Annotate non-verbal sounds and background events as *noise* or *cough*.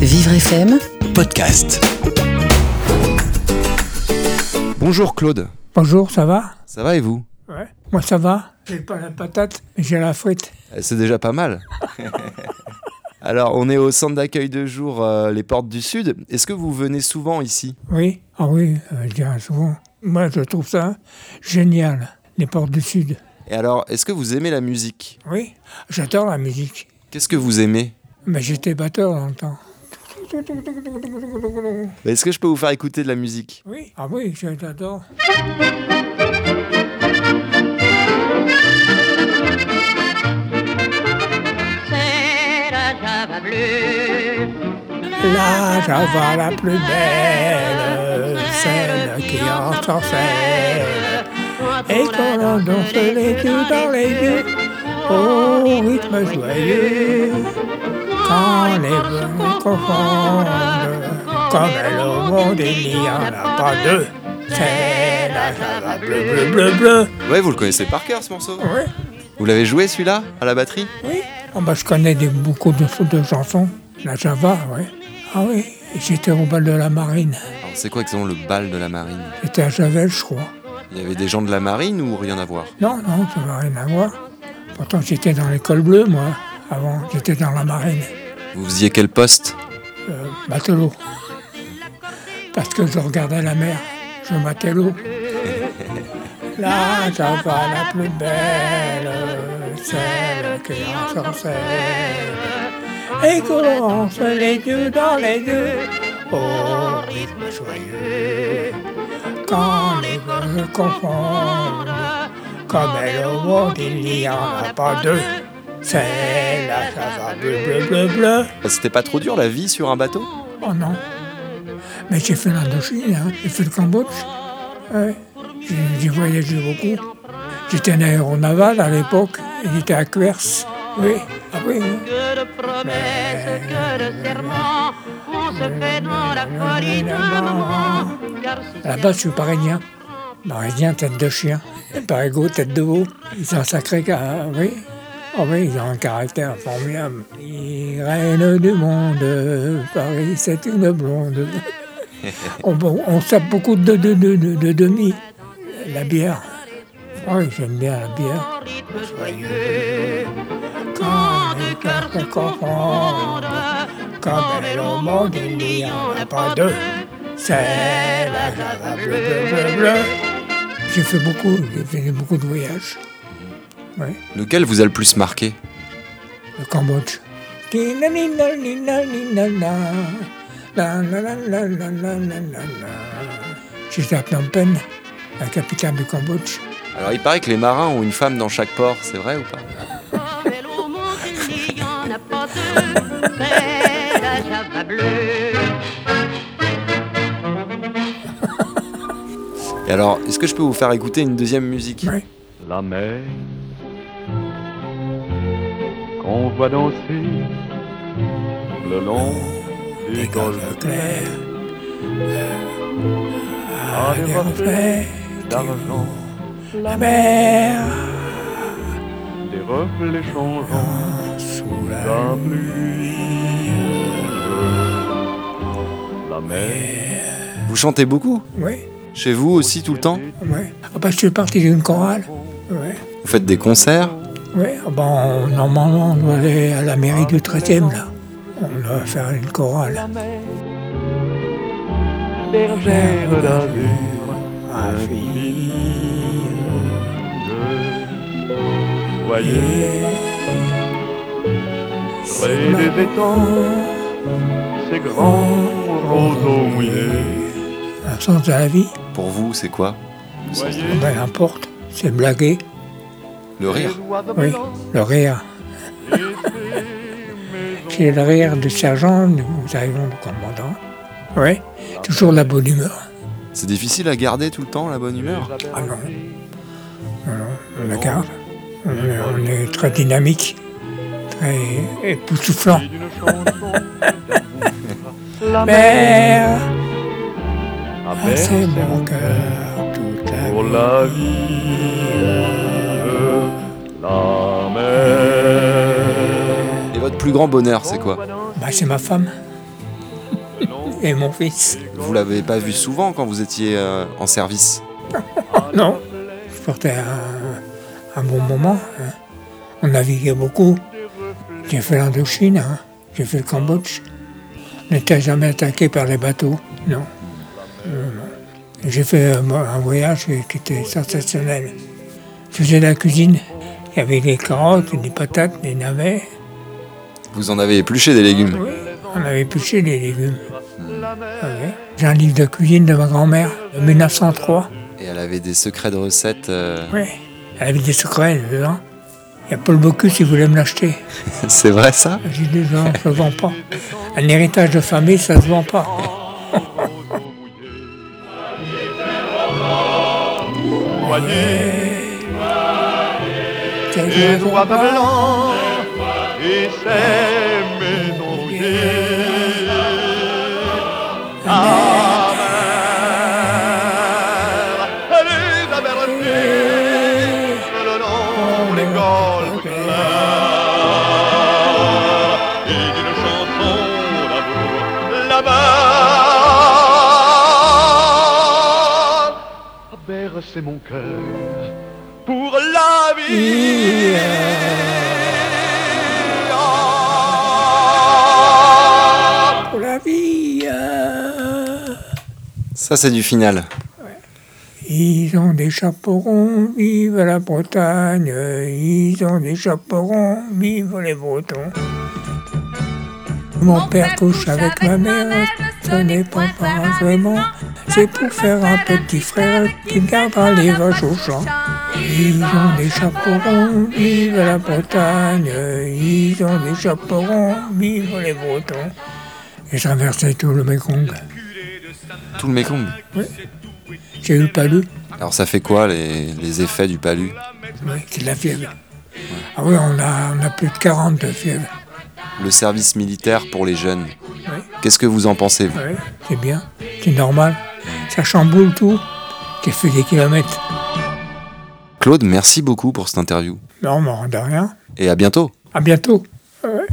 Vivre FM, podcast. Bonjour Claude, Bonjour, ça va? Ça va et vous? Ouais. Moi, ça va. J'ai pas la patate, mais j'ai la frite. Eh, C'est déjà pas mal. *laughs* Alors, on est au centre d'accueil de jour euh, Les Portes du Sud. Est-ce que vous venez souvent ici? Oui Ah oui, euh, je dirais souvent. Moi, je trouve ça génial, les portes du Sud. Et alors, est-ce que vous aimez la musique? Oui, j'adore la musique. Qu'est-ce que vous aimez? Mais j'étais batteur dans le temps. Bah, *laughs* Est-ce que je peux vous faire écouter de la musique? Oui Ah oui, j'adore. C'est la java bleue. La Java la plus belle, celle qui ensorcelle. Et qu'on danse les yeux dans les yeux, au rythme joyeux. Quand les vents confondent, comme au monde il n'y en a pas deux. C'est la Java bleu, bleu, bleu, bleu. Ouais, vous le connaissez par cœur ce morceau Oui, Vous l'avez joué celui-là à la batterie? Oui. Ah bah, je connais des, beaucoup de, de chansons. La Java, oui. Ah oui, et j'étais au bal de la marine. Alors, c'est quoi exactement le bal de la marine? J'étais à Javel, je crois. Il y avait des gens de la marine ou rien à voir? Non, non, ça n'a rien à voir. Pourtant, j'étais dans l'école bleue, moi. Avant, j'étais dans la marine. Vous faisiez quel poste? Euh, matelot. Parce que je regardais la mer. Je matais *laughs* l'eau. La Java la plus belle, celle qui ensorcelle. Et qu'on lance les yeux dans les yeux, au rythme joyeux. Quand les se confondent, comme elle au monde, il n'y en a pas deux. C'est la bleu, bleu, bleu, bleu. C'était pas trop dur la vie sur un bateau? Oh non. Mais j'ai fait l'Indochine, hein. j'ai fait le Cambodge. Ouais. J'ai- voyagé beaucoup. J'étais un aéronaval à l'époque, j'étais à Quers. Oui, ah oui. Que de promesses, que de serments, on se fait dans la folie d'un moment. Car si À la base, je suis parisien. Parisien, tête de chien. Parigot, tête de veau. Ils ont un sacré cas, oui. Oh oui, ils ont un caractère formidable. Les reines du monde, Paris, c'est une blonde. on, on sape beaucoup de, de, de, de, de demi. La bière. Oui, j'aime bien la bière. joyeux, Quand les cœurs se comme elle au monde, il n'y en a pas deux. C'est la Java bleu, bleu, bleu, bleu. J'ai fait beaucoup, j'ai fait beaucoup de voyages. Lequel vous a le plus marqué? Le Cambodge. J'étais Phnom Penh, la capitale du Cambodge. Alors il paraît que les marins ont une femme dans chaque port, c'est vrai ou pas? *laughs* Et alors, est-ce que je peux vous faire écouter une deuxième musique? La mer qu'on voit danser le long des golfes clair, à des des reflets reflets, d'argent, la mer, des reflets changeants sous la pluie. La mer. Vous chantez beaucoup Oui, Chez vous aussi tout le temps oui. Ah bah, je suis parti d'une chorale. Oui, Vous faites des concerts oui. Ah bah, on- normalement, on doit aller à la mairie du 13e, là. On doit faire une chorale. bergère d'azur Infinie. Je voyais près des étangs ces grands roseaux mouillés. Un sens de la vie, Pour vous, c'est quoi? Voyez ben, n'importe. C'est blaguer. Le rire Oui, le rire. *laughs* C'est le rire du sergent, nous arrivons du commandant. Oui, toujours la bonne humeur. C'est difficile à garder tout le temps, la bonne humeur? Ah non. Non, non, on la garde. On est, on est très dynamique, très époustouflant. La *laughs* a ah, c'est mon cœur toute la pour vie. la vie. La mer. Et votre plus grand bonheur, c'est quoi Bah, c'est ma femme. *laughs* et mon fils. Vous l'avez pas vu souvent quand vous étiez euh, en service *laughs* Non, je portais un, un bon moment. hein. On naviguait beaucoup. J'ai fait l'Indochine, hein. j'ai fait le Cambodge. On n'était jamais attaqué par les bateaux, non. Non. J'ai fait un, un voyage qui était sensationnel. Je faisais la cuisine. Il y avait des carottes, des patates, des navets. Vous en avez épluché des légumes Oui, on avait épluché les légumes. Ah oui. J'ai un livre de cuisine de ma grand-mère, de 1903. Et elle avait des secrets de recettes. euh, Oui, elle avait des secrets dedans. Il y a Paul Bocuse, il voulait me l'acheter. *laughs* C'est vrai ça? J'ai dit non, ça se vend pas. Un héritage de famille, ça se vend pas. *laughs* Les oies blancs et ses maisons rouillées. Les a bercées le long des golfes clairs et d'une chanson d'amour là-bas. A bercé mon cœur pour la vie. Pour la vie. euh, Ça c'est du final. Ils ont des chapeaux ronds, vive la Bretagne. Ils ont des chapeaux ronds, vive les Bretons. Mon père couche avec ma mère, ce n'est pas par agrément. C'est pour faire un petit frère qui gardera les vaches au champ. Ils ont des chapeaux ronds, vive la Bretagne. Ils ont des chapeaux ronds, vive les Bretons. J'ai traversé tout le Mekong. Tout le Mekong. J'ai eu le palu. Alors ça fait quoi les, les effets du palu Oui, c'est de la fièvre. Ah oui, on a, on a plus de 40 de fièvre. Le service militaire pour les jeunes. Oui, Qu'est-ce que vous en pensez vous oui, c'est bien, c'est normal. Ça chamboule tout. J'ai fait des kilomètres. Claude, merci beaucoup pour cette interview. Non, mais de rien. Et à bientôt À bientôt. Ouais.